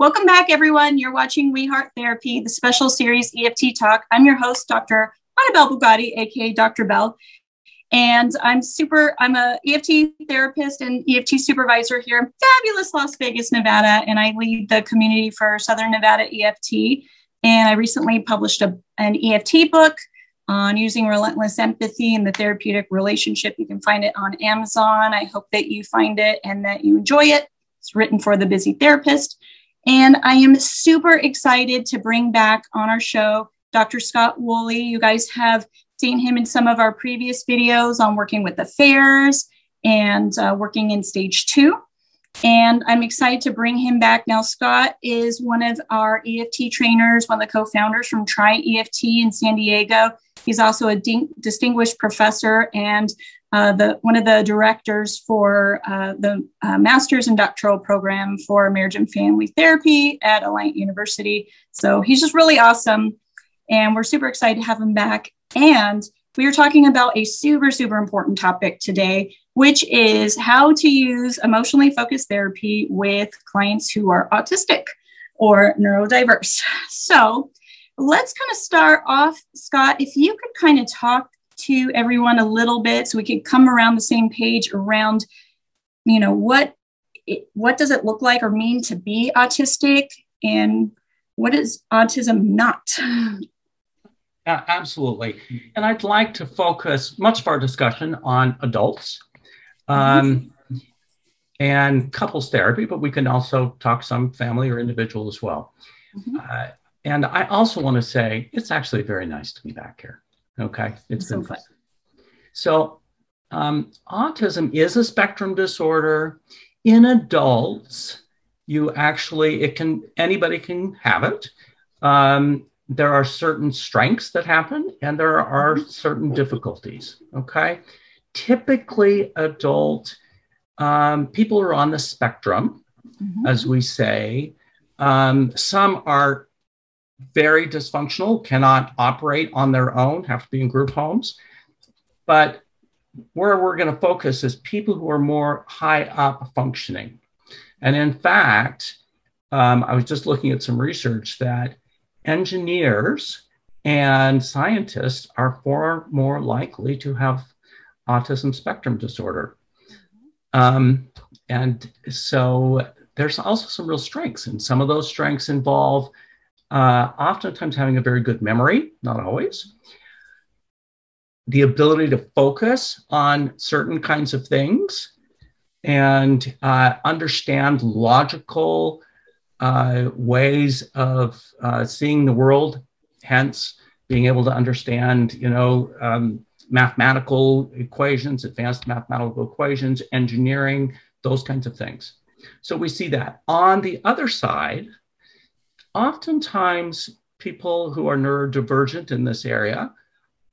Welcome back, everyone. You're watching We Heart Therapy, the special series EFT Talk. I'm your host, Dr. Annabelle Bugatti, aka Dr. Bell. And I'm super, I'm a EFT therapist and EFT supervisor here in fabulous Las Vegas, Nevada. And I lead the community for Southern Nevada EFT. And I recently published a, an EFT book on using relentless empathy in the therapeutic relationship. You can find it on Amazon. I hope that you find it and that you enjoy it. It's written for the busy therapist. And I am super excited to bring back on our show Dr. Scott Woolley. You guys have seen him in some of our previous videos on working with affairs and uh, working in stage two. And I'm excited to bring him back. Now, Scott is one of our EFT trainers, one of the co founders from TRI-EFT in San Diego. He's also a distinguished professor and uh, the one of the directors for uh, the uh, master's and doctoral program for marriage and family therapy at Alliant University. So he's just really awesome, and we're super excited to have him back. And we are talking about a super super important topic today, which is how to use emotionally focused therapy with clients who are autistic or neurodiverse. So let's kind of start off, Scott. If you could kind of talk to everyone a little bit so we can come around the same page around you know what it, what does it look like or mean to be autistic and what is autism not uh, absolutely and i'd like to focus much of our discussion on adults um, mm-hmm. and couples therapy but we can also talk some family or individual as well mm-hmm. uh, and i also want to say it's actually very nice to be back here Okay, it's so fun. So, um, autism is a spectrum disorder. In adults, you actually it can anybody can have it. Um, there are certain strengths that happen, and there are mm-hmm. certain difficulties. Okay, typically adult um, people are on the spectrum, mm-hmm. as we say. Um, some are very dysfunctional, cannot operate on their own, have to be in group homes. But where we're going to focus is people who are more high up functioning. And in fact, um, I was just looking at some research that engineers and scientists are far more likely to have autism spectrum disorder. Um, and so there's also some real strengths, and some of those strengths involve uh, oftentimes having a very good memory, not always, the ability to focus on certain kinds of things and uh, understand logical uh, ways of uh, seeing the world, hence being able to understand, you know, um, mathematical equations, advanced mathematical equations, engineering, those kinds of things. So we see that. On the other side, oftentimes people who are neurodivergent in this area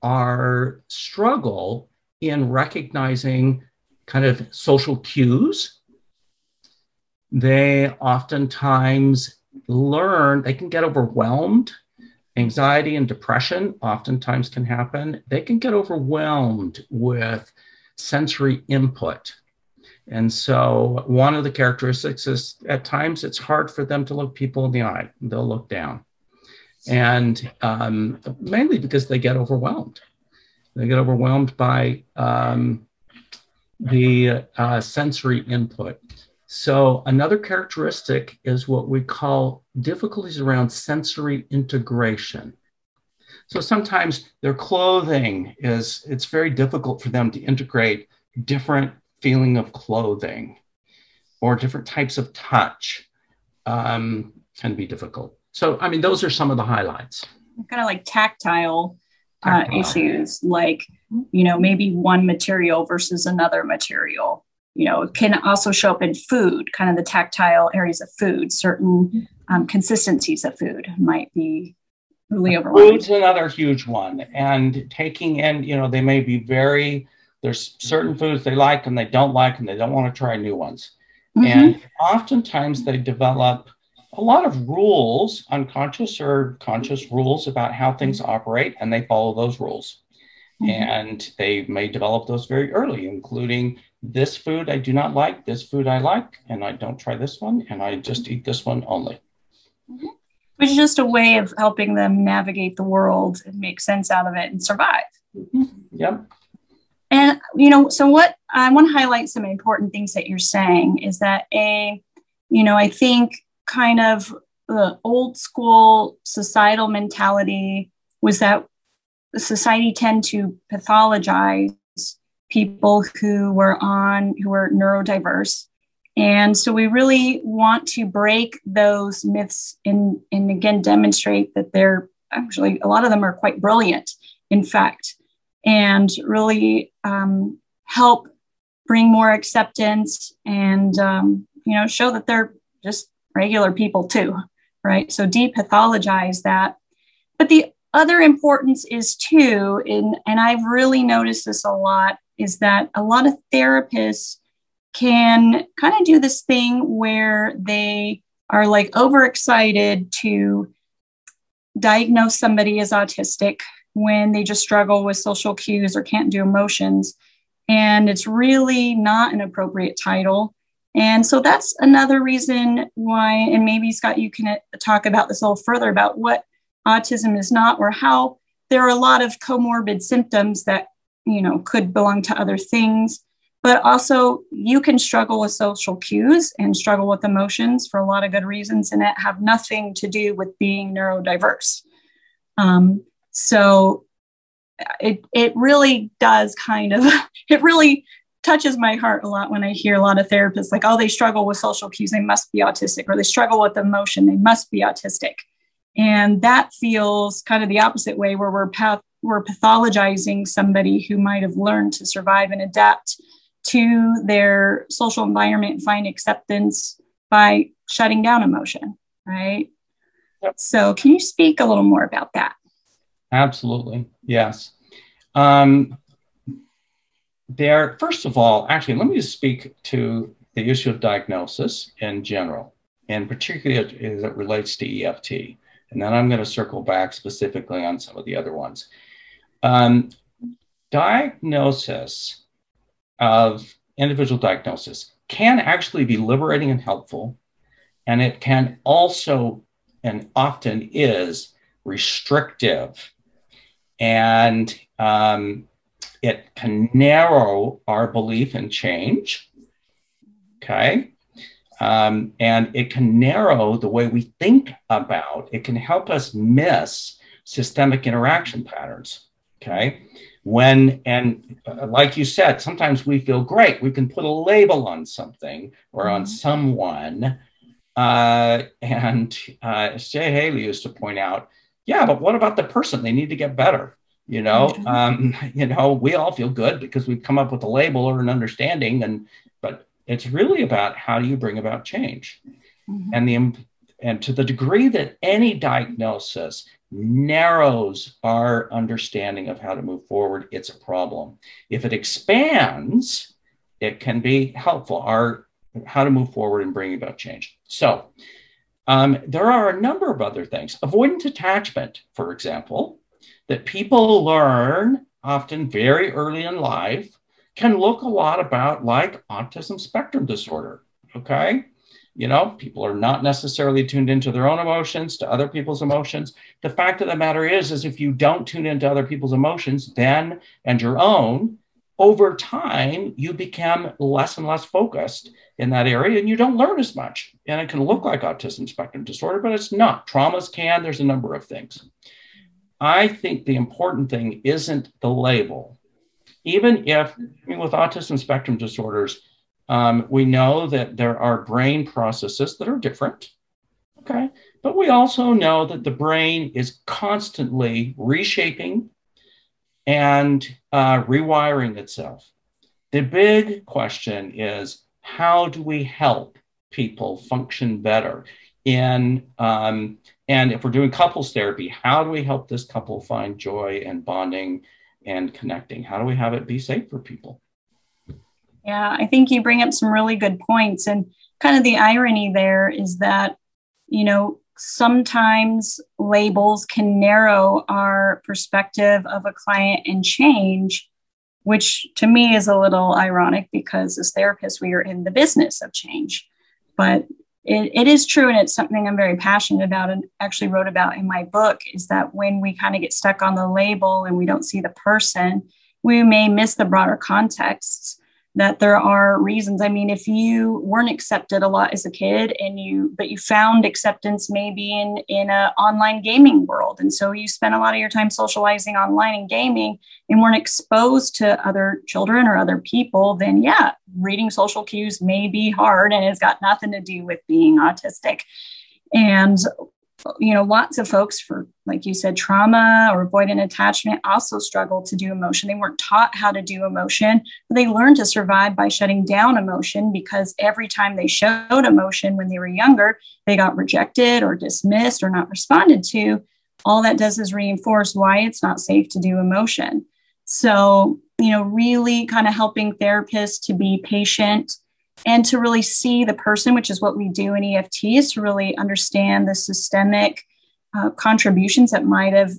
are struggle in recognizing kind of social cues. They oftentimes learn, they can get overwhelmed. Anxiety and depression oftentimes can happen. They can get overwhelmed with sensory input. And so, one of the characteristics is at times it's hard for them to look people in the eye, they'll look down. And um, mainly because they get overwhelmed. They get overwhelmed by um, the uh, sensory input. So, another characteristic is what we call difficulties around sensory integration. So, sometimes their clothing is, it's very difficult for them to integrate different feeling of clothing or different types of touch um, can be difficult. So, I mean, those are some of the highlights. Kind of like tactile, uh, tactile. Uh, issues, like, you know, maybe one material versus another material. You know, it can also show up in food, kind of the tactile areas of food, certain um, consistencies of food might be really overwhelming. Food's another huge one. And taking in, you know, they may be very there's certain foods they like and they don't like, and they don't want to try new ones. Mm-hmm. And oftentimes they develop a lot of rules, unconscious or conscious rules about how things operate, and they follow those rules. Mm-hmm. And they may develop those very early, including this food I do not like, this food I like, and I don't try this one, and I just eat this one only. Mm-hmm. Which is just a way of helping them navigate the world and make sense out of it and survive. Mm-hmm. Yep. And, you know, so what I want to highlight some important things that you're saying is that A, you know, I think kind of the old school societal mentality was that society tend to pathologize people who were on who were neurodiverse. And so we really want to break those myths and, and again demonstrate that they're actually a lot of them are quite brilliant in fact and really um, help bring more acceptance and um, you know show that they're just regular people too right? So depathologize that. But the other importance is too in, and i've really noticed this a lot is that a lot of therapists can kind of do this thing where they are like overexcited to diagnose somebody as autistic when they just struggle with social cues or can't do emotions. And it's really not an appropriate title. And so that's another reason why, and maybe Scott, you can uh, talk about this a little further about what autism is not or how there are a lot of comorbid symptoms that, you know, could belong to other things. But also, you can struggle with social cues and struggle with emotions for a lot of good reasons, and it have nothing to do with being neurodiverse. Um, so it it really does kind of it really touches my heart a lot when I hear a lot of therapists like, oh, they struggle with social cues, they must be autistic, or they struggle with emotion, they must be autistic. And that feels kind of the opposite way, where we're path- we're pathologizing somebody who might have learned to survive and adapt to their social environment and find acceptance by shutting down emotion, right? Yep. So, can you speak a little more about that? Absolutely. Yes. Um, there, first of all, actually, let me just speak to the issue of diagnosis in general, and particularly as it relates to EFT. And then I'm going to circle back specifically on some of the other ones. Um, diagnosis of individual diagnosis can actually be liberating and helpful. And it can also, and often is, restrictive and um, it can narrow our belief in change. Okay. Um, and it can narrow the way we think about it can help us miss systemic interaction patterns okay when and uh, like you said sometimes we feel great we can put a label on something or on mm-hmm. someone uh, and uh, jay haley used to point out yeah, but what about the person? They need to get better. You know, mm-hmm. um, you know, we all feel good because we've come up with a label or an understanding, and but it's really about how do you bring about change, mm-hmm. and the and to the degree that any diagnosis narrows our understanding of how to move forward, it's a problem. If it expands, it can be helpful. Our how to move forward and bring about change. So um, there are a number of other things. Avoidant attachment, for example, that people learn often very early in life can look a lot about like autism spectrum disorder. Okay. You know, people are not necessarily tuned into their own emotions, to other people's emotions. The fact of the matter is, is if you don't tune into other people's emotions, then and your own, over time, you become less and less focused in that area and you don't learn as much. And it can look like autism spectrum disorder, but it's not. Traumas can, there's a number of things. I think the important thing isn't the label. Even if, I mean, with autism spectrum disorders, um, we know that there are brain processes that are different. Okay. But we also know that the brain is constantly reshaping and uh, rewiring itself. The big question is how do we help people function better in um, and if we're doing couples therapy how do we help this couple find joy and bonding and connecting how do we have it be safe for people yeah i think you bring up some really good points and kind of the irony there is that you know sometimes labels can narrow our perspective of a client and change, which to me is a little ironic because as therapists, we are in the business of change. But it, it is true and it's something i'm very passionate about and actually wrote about in my book is that when we kind of get stuck on the label and we don't see the person we may miss the broader contexts that there are reasons. I mean if you weren't accepted a lot as a kid and you but you found acceptance maybe in in a online gaming world. And so you spent a lot of your time socializing online and gaming and weren't exposed to other children or other people then yeah reading social cues may be hard and it's got nothing to do with being autistic. And you know, lots of folks for, like you said, trauma or avoidant attachment also struggle to do emotion. They weren't taught how to do emotion, but they learned to survive by shutting down emotion because every time they showed emotion when they were younger, they got rejected or dismissed or not responded to. All that does is reinforce why it's not safe to do emotion. So, you know, really kind of helping therapists to be patient and to really see the person, which is what we do in EFT, is to really understand the systemic uh, contributions that might have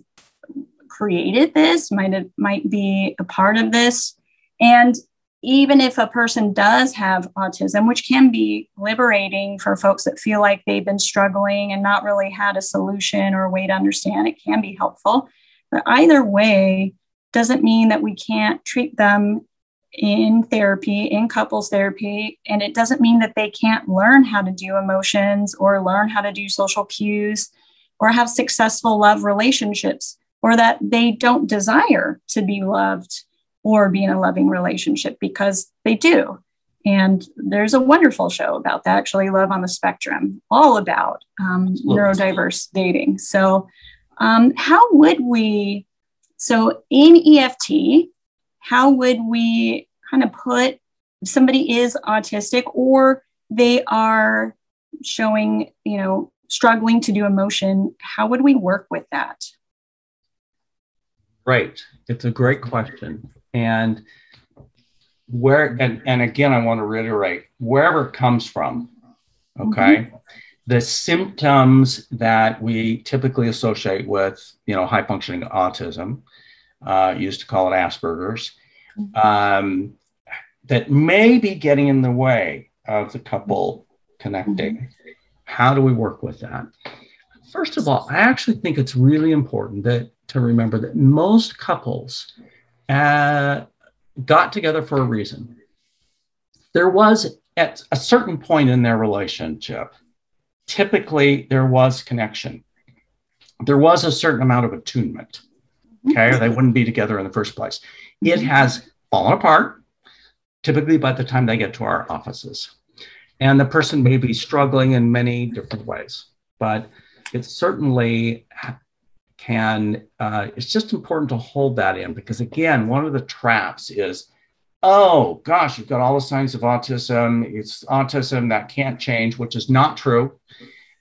created this, might have might be a part of this, and even if a person does have autism, which can be liberating for folks that feel like they've been struggling and not really had a solution or a way to understand, it can be helpful. But either way, doesn't mean that we can't treat them in therapy, in couples therapy. And it doesn't mean that they can't learn how to do emotions or learn how to do social cues or have successful love relationships or that they don't desire to be loved or be in a loving relationship because they do. And there's a wonderful show about that, actually, Love on the Spectrum, all about um, neurodiverse dating. So, um, how would we? So, in EFT, how would we kind of put if somebody is autistic or they are showing, you know, struggling to do emotion, how would we work with that? Right. It's a great question. And where, and, and again, I want to reiterate wherever it comes from, okay? Mm-hmm. The symptoms that we typically associate with, you know, high functioning autism, uh, used to call it Asperger's, um, that may be getting in the way of the couple connecting. Mm-hmm. How do we work with that? First of all, I actually think it's really important that to remember that most couples uh, got together for a reason. There was at a certain point in their relationship, typically there was connection. There was a certain amount of attunement. Okay, or they wouldn't be together in the first place. It has fallen apart, typically by the time they get to our offices. And the person may be struggling in many different ways, but it certainly can, uh, it's just important to hold that in because, again, one of the traps is, oh gosh, you've got all the signs of autism. It's autism that can't change, which is not true.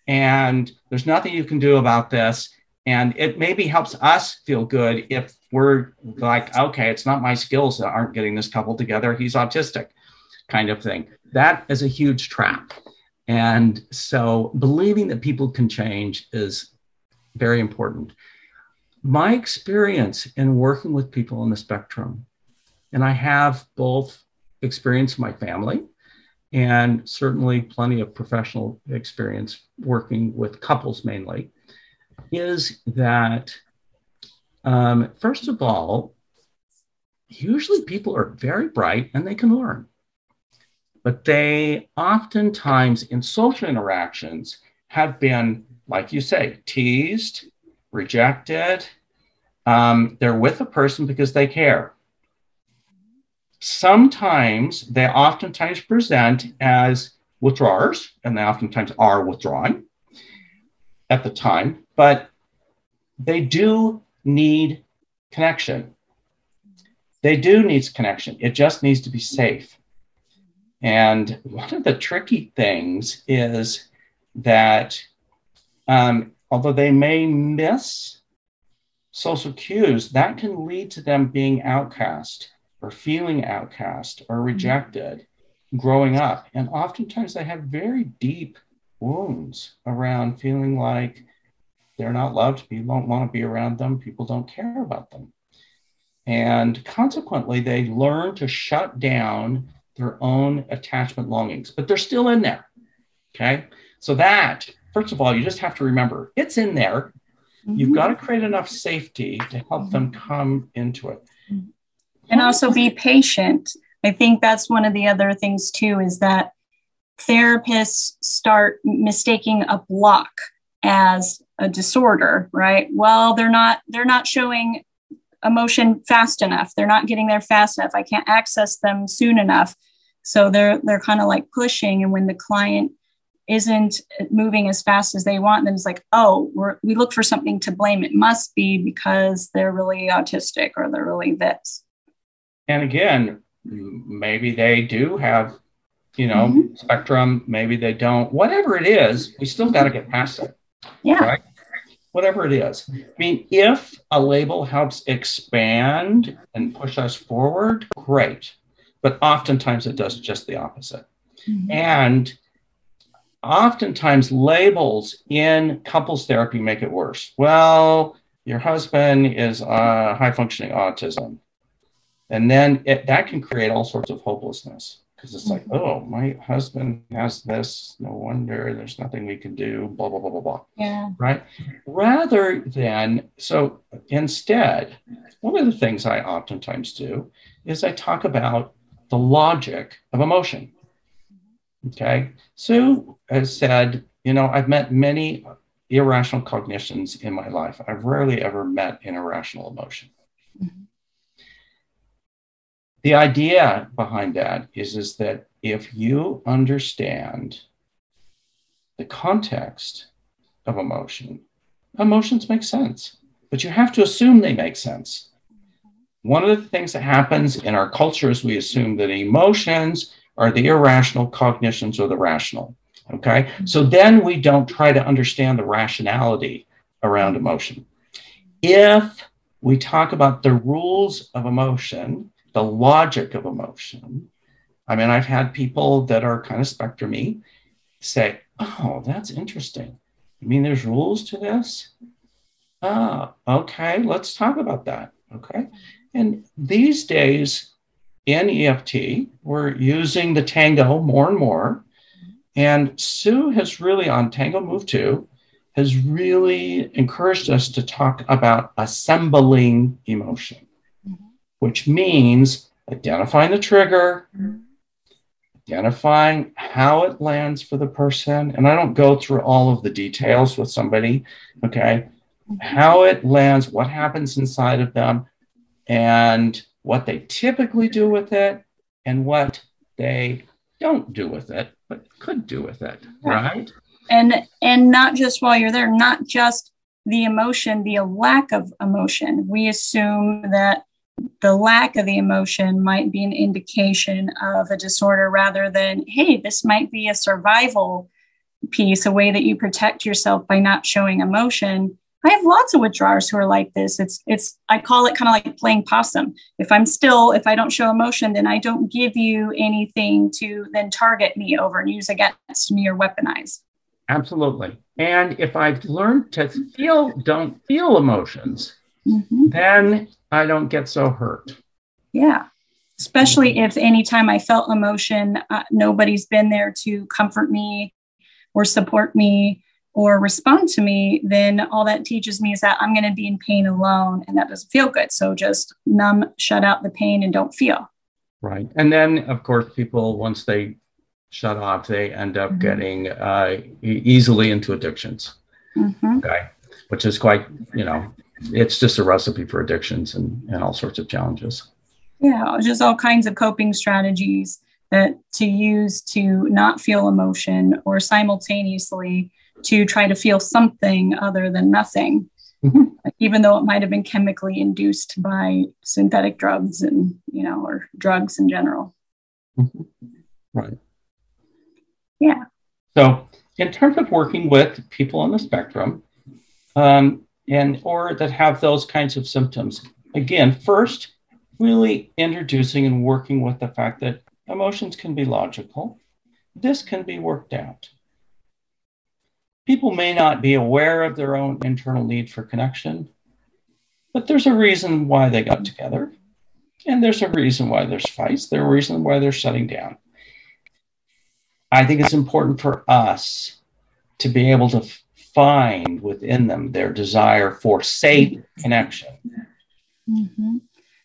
And there's nothing you can do about this. And it maybe helps us feel good if we're like, okay, it's not my skills that aren't getting this couple together. He's autistic, kind of thing. That is a huge trap. And so believing that people can change is very important. My experience in working with people on the spectrum, and I have both experience in my family and certainly plenty of professional experience working with couples mainly is that, um, first of all, usually people are very bright and they can learn. But they oftentimes in social interactions have been, like you say, teased, rejected. Um, they're with a person because they care. Sometimes they oftentimes present as withdrawers, and they oftentimes are withdrawing at the time but they do need connection. They do need connection. It just needs to be safe. And one of the tricky things is that um, although they may miss social cues, that can lead to them being outcast or feeling outcast or rejected growing up. And oftentimes they have very deep wounds around feeling like they're not loved. People don't want to be around them. People don't care about them. And consequently, they learn to shut down their own attachment longings, but they're still in there. Okay. So that, first of all, you just have to remember it's in there. Mm-hmm. You've got to create enough safety to help them come into it. And also be patient. I think that's one of the other things too is that therapists start mistaking a block as a disorder, right? Well, they're not they're not showing emotion fast enough. They're not getting there fast enough. I can't access them soon enough. So they're they're kind of like pushing and when the client isn't moving as fast as they want, then it's like, oh, we're, we look for something to blame. It must be because they're really autistic or they're really this. And again, maybe they do have, you know, mm-hmm. spectrum. Maybe they don't. Whatever it is, we still got to get past it. Yeah. Right? Whatever it is. I mean, if a label helps expand and push us forward, great. But oftentimes it does just the opposite. Mm-hmm. And oftentimes labels in couples therapy make it worse. Well, your husband is uh, high functioning autism. And then it, that can create all sorts of hopelessness because it's like, oh, my husband has this. No wonder there's nothing we can do, blah, blah, blah, blah, blah. Yeah. Right. Rather than, so instead, one of the things I oftentimes do is I talk about the logic of emotion. Okay. Sue has said, you know, I've met many irrational cognitions in my life. I've rarely ever met an irrational emotion. Mm-hmm. The idea behind that is, is that if you understand the context of emotion, emotions make sense, but you have to assume they make sense. One of the things that happens in our culture is we assume that emotions are the irrational, cognitions are the rational. Okay. So then we don't try to understand the rationality around emotion. If we talk about the rules of emotion, the logic of emotion, I mean, I've had people that are kind of spectrumy say, Oh, that's interesting. I mean, there's rules to this? Ah, okay, let's talk about that. Okay. And these days, in EFT, we're using the tango more and more. And Sue has really, on Tango Move 2, has really encouraged us to talk about assembling emotion. Which means identifying the trigger, mm-hmm. identifying how it lands for the person. And I don't go through all of the details with somebody, okay? How it lands, what happens inside of them, and what they typically do with it and what they don't do with it, but could do with it, right? And and not just while you're there, not just the emotion, the lack of emotion. We assume that the lack of the emotion might be an indication of a disorder rather than, hey, this might be a survival piece, a way that you protect yourself by not showing emotion. I have lots of withdrawers who are like this. It's it's I call it kind of like playing possum. If I'm still, if I don't show emotion, then I don't give you anything to then target me over and use against me or weaponize. Absolutely. And if I've learned to feel, don't feel emotions, mm-hmm. then I don't get so hurt. Yeah. Especially if anytime I felt emotion, uh, nobody's been there to comfort me or support me or respond to me, then all that teaches me is that I'm going to be in pain alone and that doesn't feel good. So just numb, shut out the pain and don't feel. Right. And then, of course, people, once they shut off, they end up mm-hmm. getting uh, easily into addictions. Mm-hmm. Okay. Which is quite, you know, it's just a recipe for addictions and, and all sorts of challenges. Yeah, just all kinds of coping strategies that to use to not feel emotion or simultaneously to try to feel something other than nothing, mm-hmm. even though it might have been chemically induced by synthetic drugs and, you know, or drugs in general. Mm-hmm. Right. Yeah. So, in terms of working with people on the spectrum, um, and or that have those kinds of symptoms, again, first, really introducing and working with the fact that emotions can be logical. This can be worked out people may not be aware of their own internal need for connection, but there's a reason why they got together. And there's a reason why there's fights. There's a reason why they're shutting down. I think it's important for us to be able to find within them their desire for safe connection. Mm-hmm.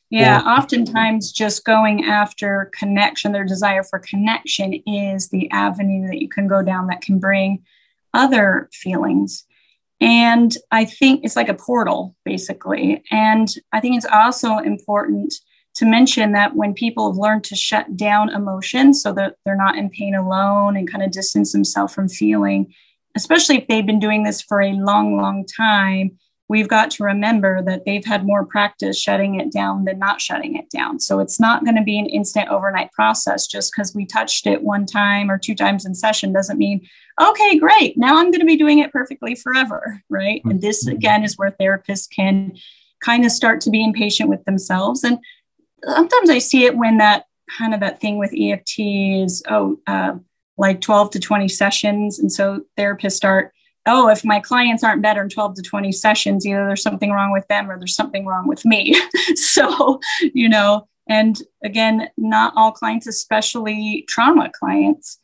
Yeah, or, oftentimes just going after connection, their desire for connection is the avenue that you can go down that can bring other feelings. And I think it's like a portal, basically. And I think it's also important to mention that when people have learned to shut down emotions so that they're not in pain alone and kind of distance themselves from feeling, especially if they've been doing this for a long, long time, we've got to remember that they've had more practice shutting it down than not shutting it down. So it's not going to be an instant overnight process just because we touched it one time or two times in session doesn't mean, okay, great, now I'm going to be doing it perfectly forever, right? And this mm-hmm. again is where therapists can kind of start to be impatient with themselves. And sometimes I see it when that kind of that thing with EFT is, oh, uh, like 12 to 20 sessions. And so therapists start, oh, if my clients aren't better in 12 to 20 sessions, either there's something wrong with them or there's something wrong with me. so, you know, and again, not all clients, especially trauma clients,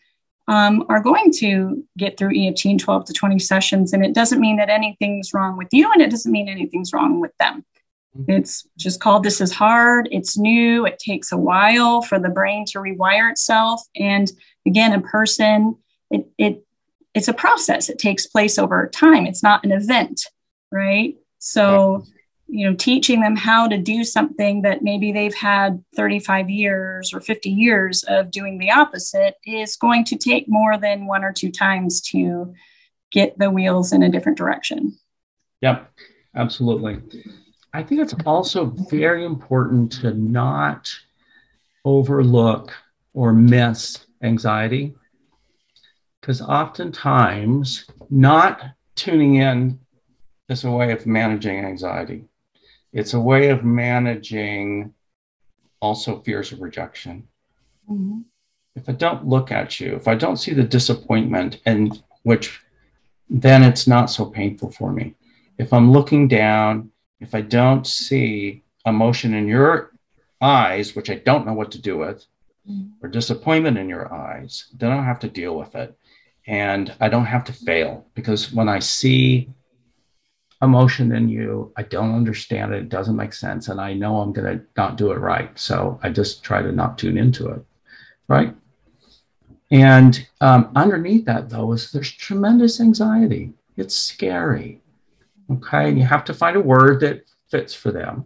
um, are going to get through EFT in 12 to 20 sessions. And it doesn't mean that anything's wrong with you and it doesn't mean anything's wrong with them. It's just called This is Hard. It's new. It takes a while for the brain to rewire itself. And again, a person, it, it it's a process. It takes place over time. It's not an event, right? So, you know, teaching them how to do something that maybe they've had 35 years or 50 years of doing the opposite is going to take more than one or two times to get the wheels in a different direction. Yep, absolutely. I think it's also very important to not overlook or miss anxiety because oftentimes not tuning in is a way of managing anxiety. It's a way of managing also fears of rejection. Mm-hmm. If I don't look at you, if I don't see the disappointment, and which then it's not so painful for me. If I'm looking down, if I don't see emotion in your eyes, which I don't know what to do with, mm. or disappointment in your eyes, then I have to deal with it. And I don't have to fail because when I see emotion in you, I don't understand it, it doesn't make sense, and I know I'm going to not do it right. So I just try to not tune into it. Right. And um, underneath that, though, is there's tremendous anxiety. It's scary. Okay. And you have to find a word that fits for them.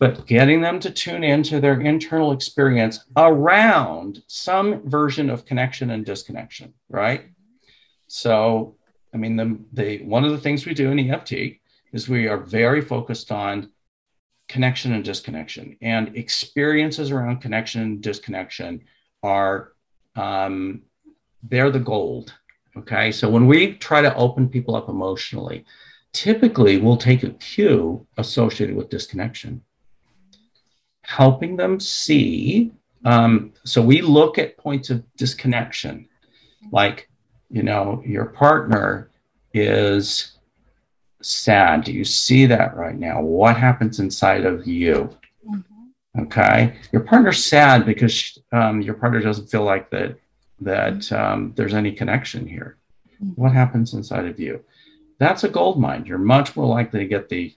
But getting them to tune into their internal experience around some version of connection and disconnection, right? So, I mean, the, the one of the things we do in EFT is we are very focused on connection and disconnection, and experiences around connection and disconnection are um, they're the gold. Okay, so when we try to open people up emotionally, typically we'll take a cue associated with disconnection, helping them see. Um, so we look at points of disconnection, like, you know, your partner is sad. Do you see that right now? What happens inside of you? Mm-hmm. Okay. Your partner's sad because um, your partner doesn't feel like that that um, there's any connection here. Mm-hmm. What happens inside of you? that's a gold mine. You're much more likely to get the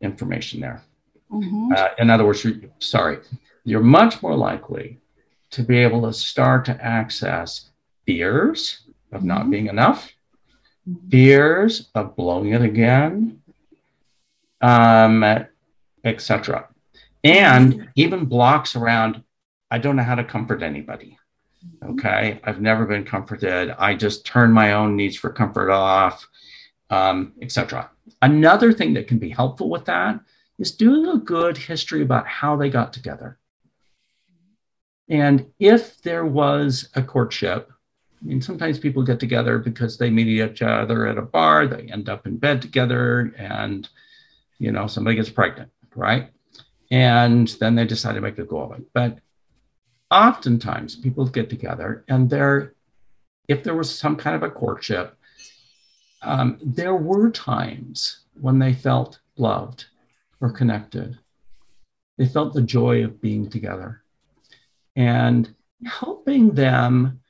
information there. Mm-hmm. Uh, in other words, you're, sorry, you're much more likely to be able to start to access fears of not mm-hmm. being enough, fears of blowing it again, um, etc. And mm-hmm. even blocks around, I don't know how to comfort anybody. Mm-hmm. Okay. I've never been comforted. I just turn my own needs for comfort off um, etc. Another thing that can be helpful with that is doing a good history about how they got together. And if there was a courtship, I mean, sometimes people get together because they meet each other at a bar, they end up in bed together, and you know, somebody gets pregnant, right? And then they decide to make a go of it. But oftentimes people get together and they're if there was some kind of a courtship, um, there were times when they felt loved or connected. They felt the joy of being together and helping them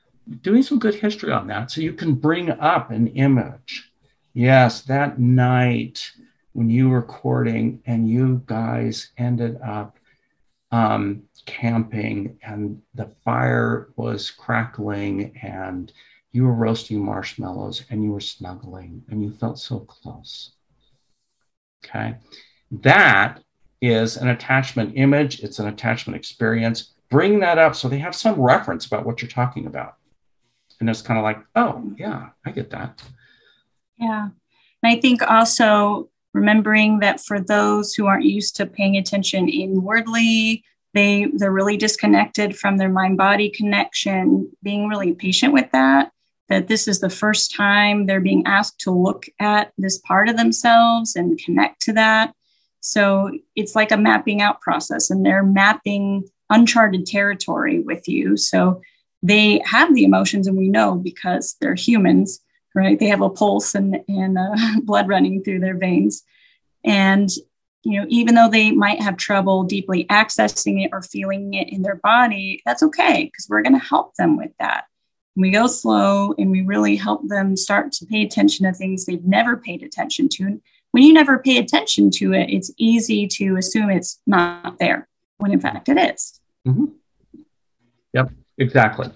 doing some good history on that so you can bring up an image. Yes, that night when you were courting and you guys ended up um, camping and the fire was crackling and you were roasting marshmallows and you were snuggling and you felt so close. Okay. That is an attachment image, it's an attachment experience. Bring that up so they have some reference about what you're talking about. And it's kind of like, oh, yeah, I get that. Yeah. And I think also remembering that for those who aren't used to paying attention inwardly, they they're really disconnected from their mind body connection being really patient with that that this is the first time they're being asked to look at this part of themselves and connect to that so it's like a mapping out process and they're mapping uncharted territory with you so they have the emotions and we know because they're humans right they have a pulse and, and uh, blood running through their veins and you know, even though they might have trouble deeply accessing it or feeling it in their body, that's okay because we're going to help them with that. we go slow and we really help them start to pay attention to things they've never paid attention to. When you never pay attention to it, it's easy to assume it's not there when in fact it is. Mm-hmm. Yep, exactly.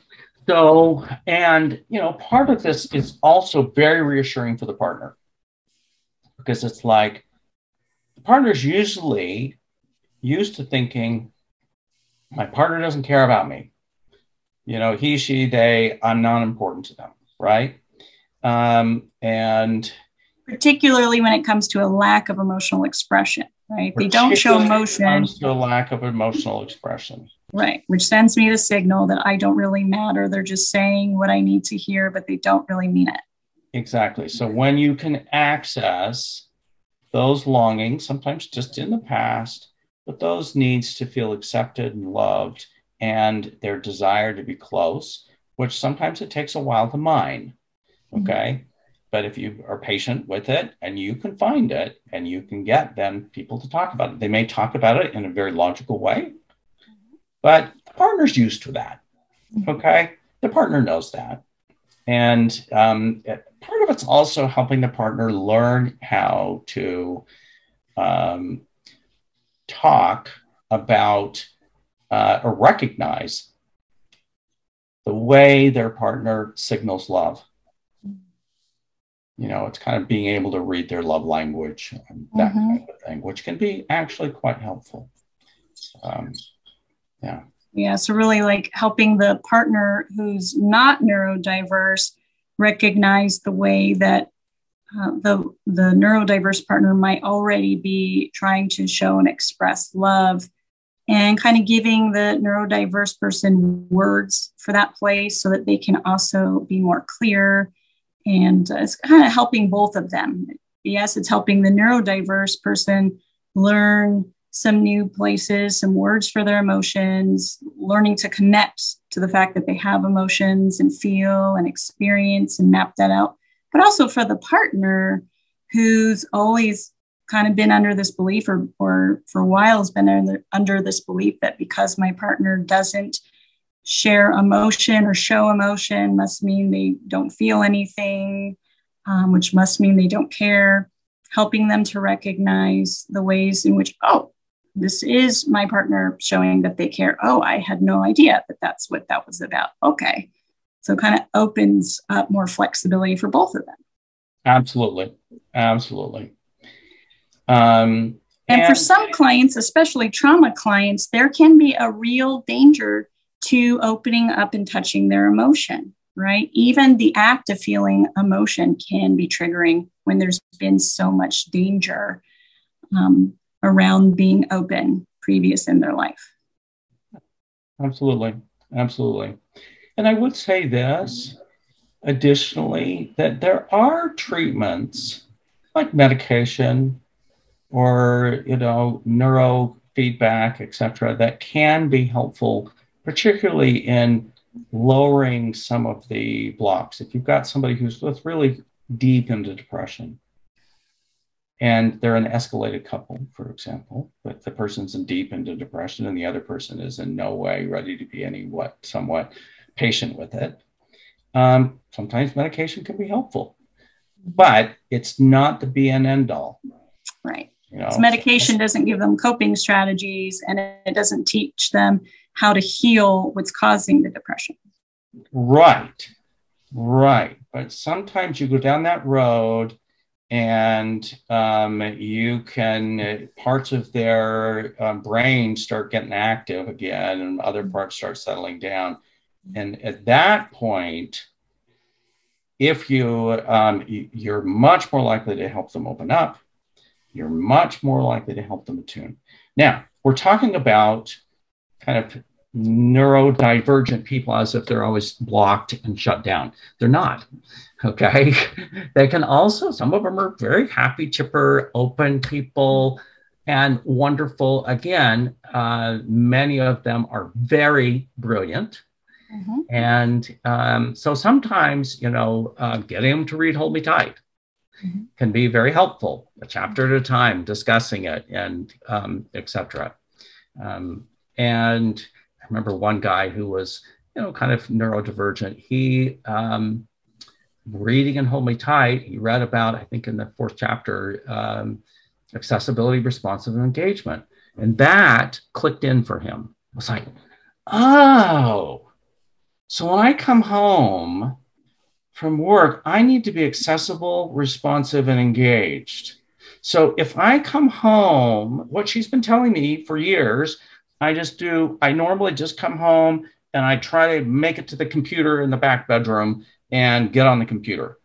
So, and you know, part of this is also very reassuring for the partner because it's like, the partner's usually used to thinking, my partner doesn't care about me. You know, he, she, they, I'm not important to them, right? Um, and particularly when it comes to a lack of emotional expression, right? They don't show emotion. Comes to a lack of emotional expression. Right, which sends me the signal that I don't really matter. They're just saying what I need to hear, but they don't really mean it. Exactly. So when you can access those longings, sometimes just in the past, but those needs to feel accepted and loved and their desire to be close, which sometimes it takes a while to mine. Mm-hmm. Okay. Mm-hmm. But if you are patient with it and you can find it and you can get them people to talk about it, they may talk about it in a very logical way, but the partner's used to that. Mm-hmm. Okay. The partner knows that. And um, part of it's also helping the partner learn how to um, talk about uh, or recognize the way their partner signals love. You know, it's kind of being able to read their love language and that mm-hmm. kind of thing, which can be actually quite helpful. Um, yeah. Yeah, so really like helping the partner who's not neurodiverse recognize the way that uh, the the neurodiverse partner might already be trying to show and express love and kind of giving the neurodiverse person words for that place so that they can also be more clear and uh, it's kind of helping both of them yes it's helping the neurodiverse person learn some new places, some words for their emotions, learning to connect to the fact that they have emotions and feel and experience and map that out. But also for the partner who's always kind of been under this belief or, or for a while has been under, under this belief that because my partner doesn't share emotion or show emotion must mean they don't feel anything, um, which must mean they don't care helping them to recognize the ways in which, oh, this is my partner showing that they care. Oh, I had no idea that that's what that was about. Okay. So kind of opens up more flexibility for both of them. Absolutely. Absolutely. Um, and, and for some clients, especially trauma clients, there can be a real danger to opening up and touching their emotion, right? Even the act of feeling emotion can be triggering when there's been so much danger. Um, around being open previous in their life. Absolutely. Absolutely. And I would say this additionally that there are treatments like medication or you know neurofeedback etc that can be helpful particularly in lowering some of the blocks if you've got somebody who's really deep into depression and they're an escalated couple, for example, but the person's in deep into depression and the other person is in no way ready to be any what somewhat patient with it. Um, sometimes medication can be helpful, but it's not the be and end all. Right. You know, medication doesn't give them coping strategies and it doesn't teach them how to heal what's causing the depression. Right. Right. But sometimes you go down that road and um, you can, parts of their um, brain start getting active again and other parts start settling down. And at that point, if you, um, you're much more likely to help them open up, you're much more likely to help them attune. Now, we're talking about kind of neurodivergent people as if they're always blocked and shut down. They're not. Okay. they can also, some of them are very happy, chipper, open people and wonderful. Again, uh, many of them are very brilliant. Mm-hmm. And um, so sometimes, you know, uh, getting them to read Hold Me Tight mm-hmm. can be very helpful, a chapter at a time, discussing it and um, etc. Um, and I remember one guy who was, you know, kind of neurodivergent. He, um, reading and hold me tight, he read about, I think in the fourth chapter, um, accessibility, responsive engagement. And that clicked in for him. I was like, oh, so when I come home from work, I need to be accessible, responsive, and engaged. So if I come home, what she's been telling me for years I just do, I normally just come home and I try to make it to the computer in the back bedroom and get on the computer.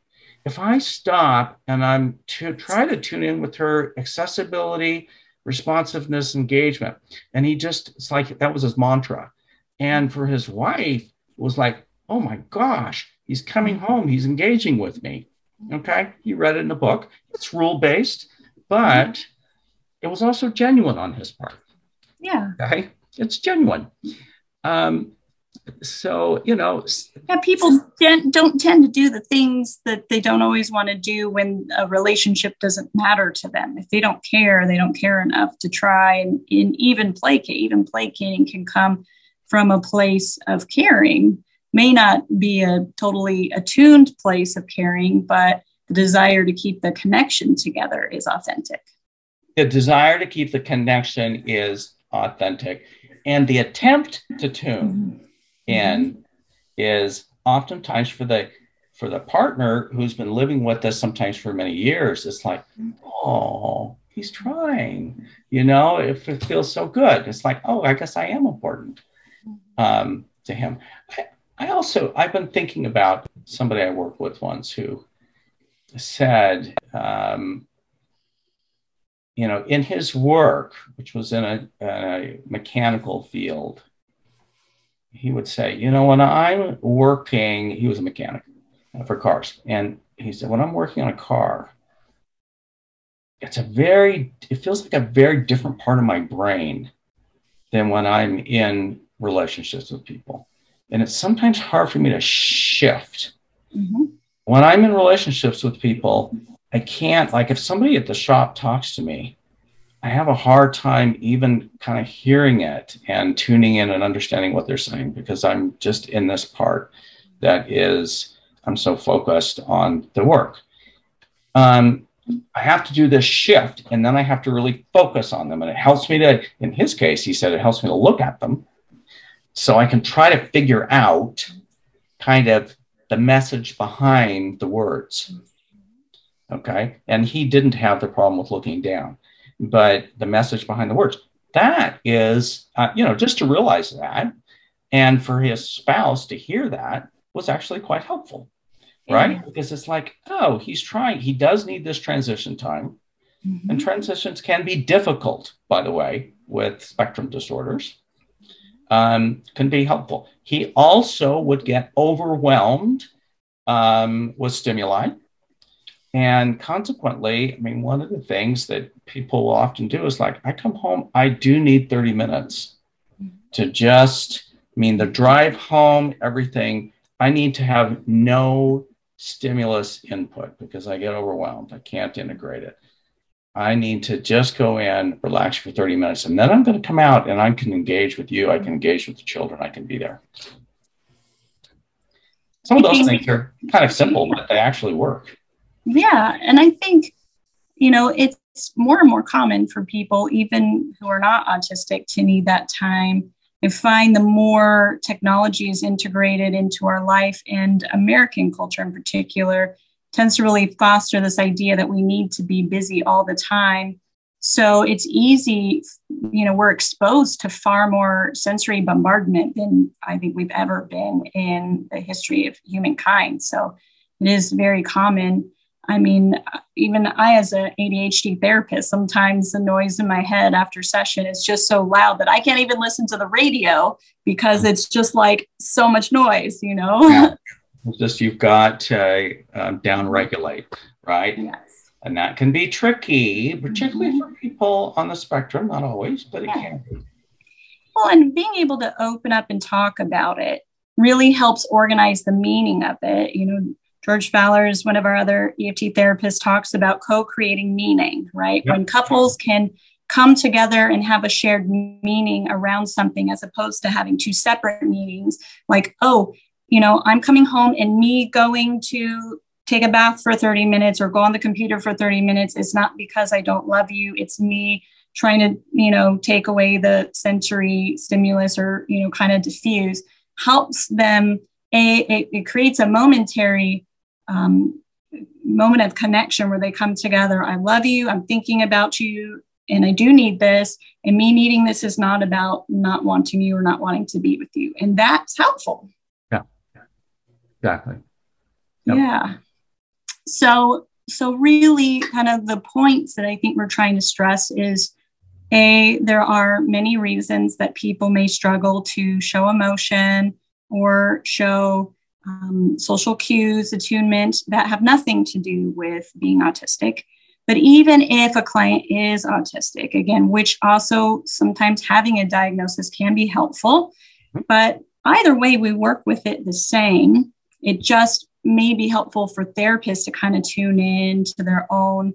If I stop and I'm to try to tune in with her accessibility, responsiveness, engagement, and he just, it's like that was his mantra. And for his wife, was like, oh my gosh, he's coming home, he's engaging with me. Okay. He read it in a book. It's rule based, but it was also genuine on his part. Yeah. Okay. It's genuine. Um, so, you know. Yeah, people don't tend to do the things that they don't always want to do when a relationship doesn't matter to them. If they don't care, they don't care enough to try and, and even placate. Even placating can come from a place of caring, may not be a totally attuned place of caring, but the desire to keep the connection together is authentic. The desire to keep the connection is authentic. And the attempt to tune mm-hmm. in is oftentimes for the for the partner who's been living with us sometimes for many years, it's like, oh, he's trying. You know, if it feels so good, it's like, oh, I guess I am important um, to him. I, I also I've been thinking about somebody I worked with once who said, um, you know, in his work, which was in a, a, mechanical field, he would say, you know, when I'm working, he was a mechanic for cars. And he said, when I'm working on a car, it's a very, it feels like a very different part of my brain than when I'm in relationships with people. And it's sometimes hard for me to shift. Mm-hmm. When I'm in relationships with people, I can't, like, if somebody at the shop talks to me, I have a hard time even kind of hearing it and tuning in and understanding what they're saying because I'm just in this part that is, I'm so focused on the work. Um, I have to do this shift and then I have to really focus on them. And it helps me to, in his case, he said it helps me to look at them so I can try to figure out kind of the message behind the words. Okay. And he didn't have the problem with looking down, but the message behind the words. That is, uh, you know, just to realize that and for his spouse to hear that was actually quite helpful. Right. Because it's like, oh, he's trying, he does need this transition time. Mm-hmm. And transitions can be difficult, by the way, with spectrum disorders. Um, can be helpful. He also would get overwhelmed um, with stimuli and consequently, I mean, one of the things that people will often do is like, I come home, I do need 30 minutes to just, I mean, the drive home, everything, I need to have no stimulus input because I get overwhelmed. I can't integrate it. I need to just go in, relax for 30 minutes, and then I'm going to come out and I can engage with you. I can engage with the children. I can be there. Some of those things are kind of simple, but they actually work. Yeah. And I think, you know, it's more and more common for people, even who are not autistic, to need that time. I find the more technology is integrated into our life and American culture in particular tends to really foster this idea that we need to be busy all the time. So it's easy, you know, we're exposed to far more sensory bombardment than I think we've ever been in the history of humankind. So it is very common. I mean, even I, as an ADHD therapist, sometimes the noise in my head after session is just so loud that I can't even listen to the radio because it's just like so much noise, you know? Yeah. just you've got to uh, down regulate, right? Yes. And that can be tricky, particularly mm-hmm. for people on the spectrum, not always, but it yeah. can be. Well, and being able to open up and talk about it really helps organize the meaning of it. You know, George Faller's one of our other EFT therapists talks about co-creating meaning, right? Yep. When couples can come together and have a shared meaning around something as opposed to having two separate meanings like oh you know i'm coming home and me going to take a bath for 30 minutes or go on the computer for 30 minutes is not because i don't love you it's me trying to you know take away the sensory stimulus or you know kind of diffuse helps them a it, it creates a momentary um, moment of connection where they come together. I love you. I'm thinking about you. And I do need this. And me needing this is not about not wanting you or not wanting to be with you. And that's helpful. Exactly. Yep. Yeah. So, so really kind of the points that I think we're trying to stress is a there are many reasons that people may struggle to show emotion or show um, social cues, attunement that have nothing to do with being autistic. But even if a client is autistic, again, which also sometimes having a diagnosis can be helpful, but either way, we work with it the same. It just may be helpful for therapists to kind of tune in to their own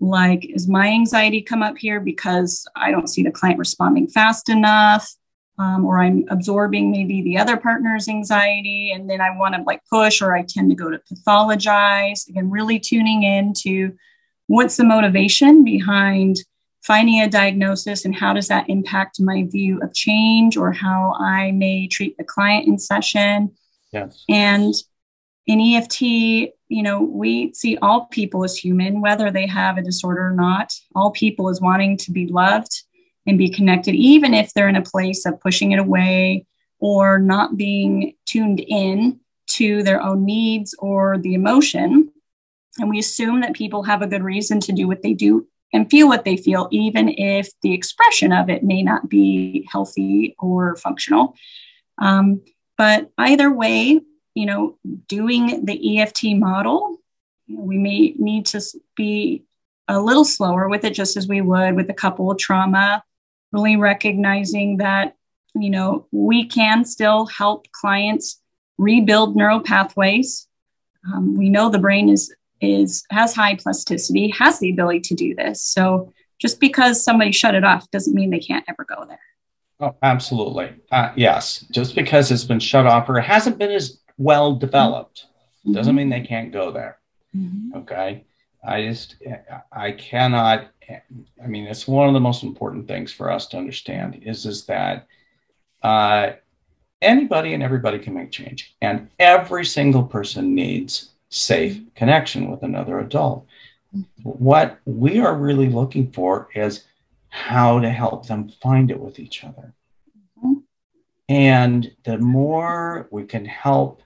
like, is my anxiety come up here because I don't see the client responding fast enough? um, or I'm absorbing maybe the other partner's anxiety, and then I want to like push, or I tend to go to pathologize. Again, really tuning in to what's the motivation behind finding a diagnosis and how does that impact my view of change or how I may treat the client in session. Yes. And in EFT, you know, we see all people as human, whether they have a disorder or not. All people as wanting to be loved and be connected, even if they're in a place of pushing it away or not being tuned in to their own needs or the emotion. And we assume that people have a good reason to do what they do and feel what they feel, even if the expression of it may not be healthy or functional. Um, but either way, you know, doing the EFT model, we may need to be a little slower with it, just as we would with a couple of trauma really recognizing that you know we can still help clients rebuild neural pathways. Um, we know the brain is is has high plasticity has the ability to do this. So just because somebody shut it off doesn't mean they can't ever go there oh absolutely uh, yes just because it's been shut off or it hasn't been as well developed mm-hmm. doesn't mean they can't go there mm-hmm. okay i just i cannot I mean, it's one of the most important things for us to understand is, is that uh, anybody and everybody can make change. And every single person needs safe connection with another adult. What we are really looking for is how to help them find it with each other. And the more we can help,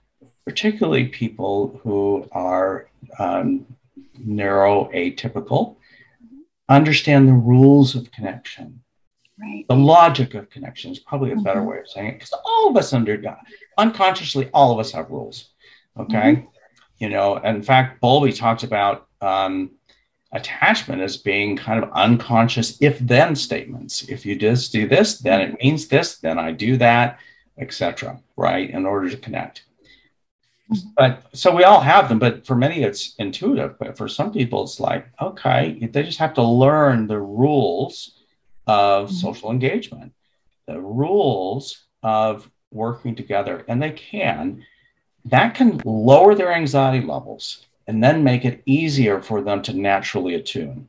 particularly people who are um, neuroatypical, understand the rules of connection. Right. The logic of connection is probably a mm-hmm. better way of saying it because all of us under unconsciously, all of us have rules. Okay. Mm-hmm. You know, in fact, Bowlby talks about um, attachment as being kind of unconscious if then statements. If you just do this, then it means this, then I do that, etc. Right. In order to connect. But so we all have them, but for many it's intuitive. But for some people, it's like, okay, they just have to learn the rules of mm-hmm. social engagement, the rules of working together. And they can. that can lower their anxiety levels and then make it easier for them to naturally attune.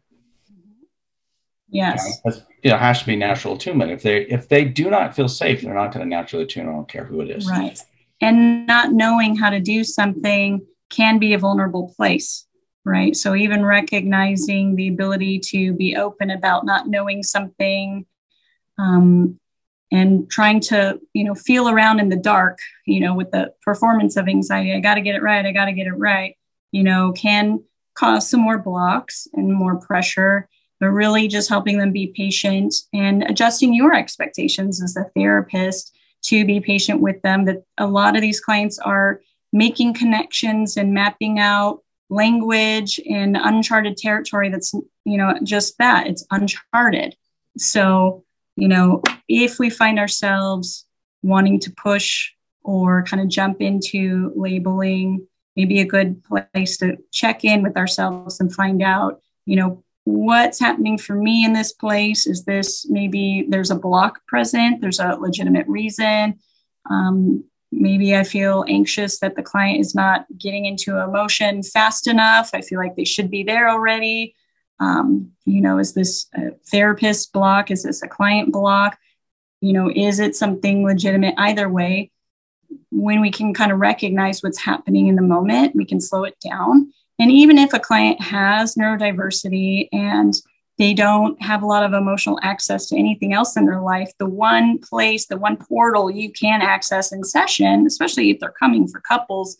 Yes. You know, it has to be natural attunement. If they if they do not feel safe, they're not going to naturally attune. I don't care who it is. Right. And not knowing how to do something can be a vulnerable place, right? So even recognizing the ability to be open about not knowing something um, and trying to, you know, feel around in the dark, you know, with the performance of anxiety, I got to get it right, I got to get it right, you know, can cause some more blocks and more pressure but really just helping them be patient and adjusting your expectations as a therapist to be patient with them. That a lot of these clients are making connections and mapping out language in uncharted territory that's, you know, just that it's uncharted. So, you know, if we find ourselves wanting to push or kind of jump into labeling, maybe a good place to check in with ourselves and find out, you know, what's happening for me in this place. Is this maybe there's a block present? There's a legitimate reason. Um, maybe i feel anxious that the client is not getting into emotion fast enough. I feel like they should be there already. Um, you know is this a therapist block? Is this a client block? You know is it something legitimate? Either way when we can kind of recognize what's happening in the moment we can slow it down and even if a client has neurodiversity and they don't have a lot of emotional access to anything else in their life, the one place, the one portal you can access in session, especially if they're coming for couples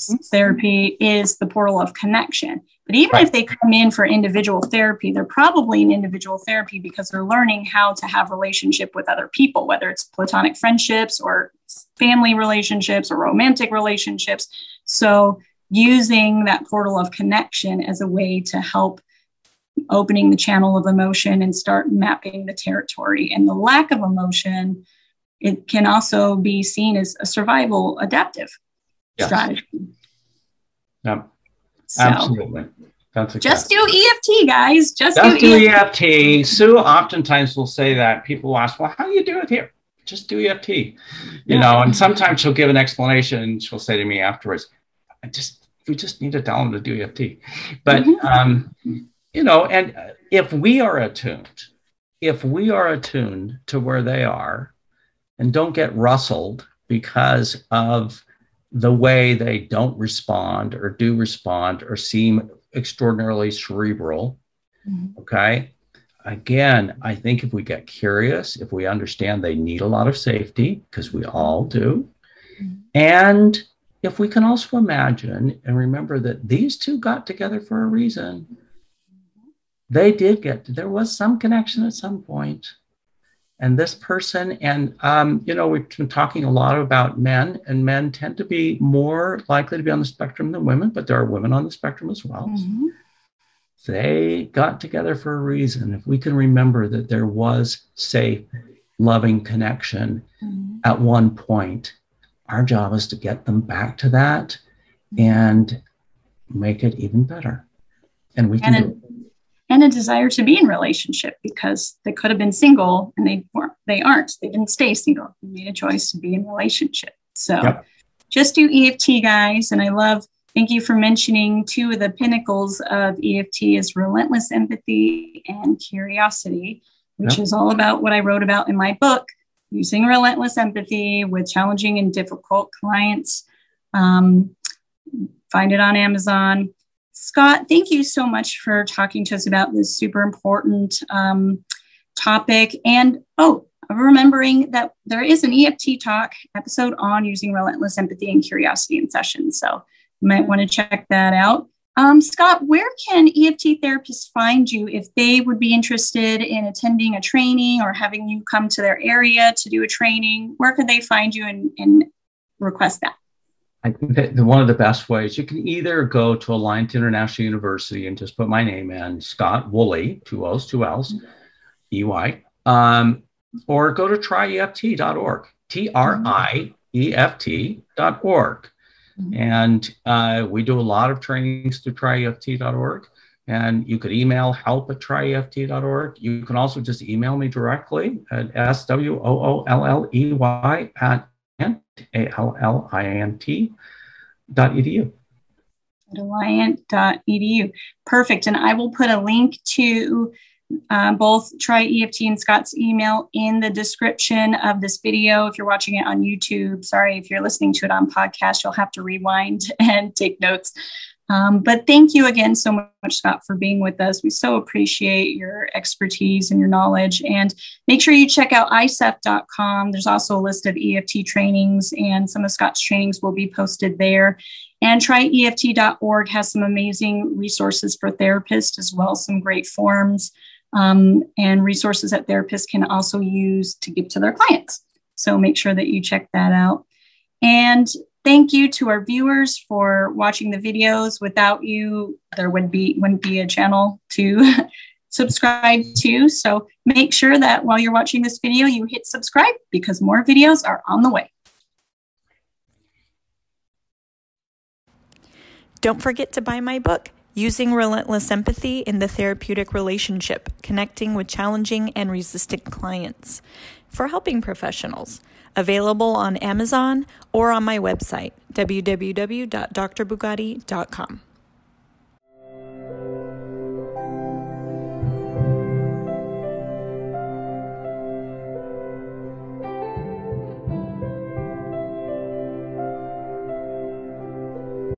mm-hmm. therapy, is the portal of connection. But even right. if they come in for individual therapy, they're probably in individual therapy because they're learning how to have relationship with other people, whether it's platonic friendships or family relationships or romantic relationships. So using that portal of connection as a way to help opening the channel of emotion and start mapping the territory. And the lack of emotion, it can also be seen as a survival adaptive yes. strategy. Yep. So, Absolutely. That's just do EFT, guys. Just, just do, do EFT. EFT. Sue oftentimes will say that. People ask, well, how do you do it here? Just do EFT. You yeah. know, and sometimes she'll give an explanation and she'll say to me afterwards, I just we just need to tell them to do EFT. But mm-hmm. um, you know, and if we are attuned, if we are attuned to where they are, and don't get rustled because of the way they don't respond or do respond or seem extraordinarily cerebral. Mm-hmm. Okay. Again, I think if we get curious, if we understand they need a lot of safety, because we all do, mm-hmm. and if we can also imagine and remember that these two got together for a reason, they did get, there was some connection at some point. And this person, and um, you know, we've been talking a lot about men, and men tend to be more likely to be on the spectrum than women, but there are women on the spectrum as well. Mm-hmm. They got together for a reason. If we can remember that there was safe, loving connection mm-hmm. at one point, our job is to get them back to that and make it even better. And we can and a, and a desire to be in relationship because they could have been single and they weren't they aren't. They didn't stay single. They made a choice to be in relationship. So yep. just do EFT guys. And I love thank you for mentioning two of the pinnacles of EFT is relentless empathy and curiosity, which yep. is all about what I wrote about in my book using relentless empathy with challenging and difficult clients. Um, find it on Amazon. Scott, thank you so much for talking to us about this super important um, topic. And oh, remembering that there is an EFT talk episode on using relentless empathy and curiosity in sessions. So you might want to check that out. Um, Scott, where can EFT therapists find you if they would be interested in attending a training or having you come to their area to do a training? Where could they find you and, and request that? I think that the, one of the best ways you can either go to Alliant International University and just put my name in, Scott Woolley, two O's, two L's, E Y, um, or go to trieft.org, T R I E F T.org. Mm-hmm. And uh, we do a lot of trainings through trieft.org. And you could email help at trieft.org. You can also just email me directly at S-W-O-O-L-L-E-Y at A-L-L-I-A-N-T Alliant.edu. Alliant.edu. Perfect. And I will put a link to uh, both TRI-EFT and Scott's email in the description of this video. If you're watching it on YouTube, sorry, if you're listening to it on podcast, you'll have to rewind and take notes. Um, but thank you again so much, Scott, for being with us. We so appreciate your expertise and your knowledge. And make sure you check out iceeft.com. There's also a list of EFT trainings, and some of Scott's trainings will be posted there. And trieft.org has some amazing resources for therapists as well, some great forms um, and resources that therapists can also use to give to their clients. So make sure that you check that out. And thank you to our viewers for watching the videos. Without you, there would be wouldn't be a channel to subscribe to. So make sure that while you're watching this video, you hit subscribe because more videos are on the way. Don't forget to buy my book, Using Relentless Empathy in the Therapeutic Relationship Connecting with Challenging and Resistant Clients for Helping Professionals. Available on Amazon or on my website, www.drbugatti.com.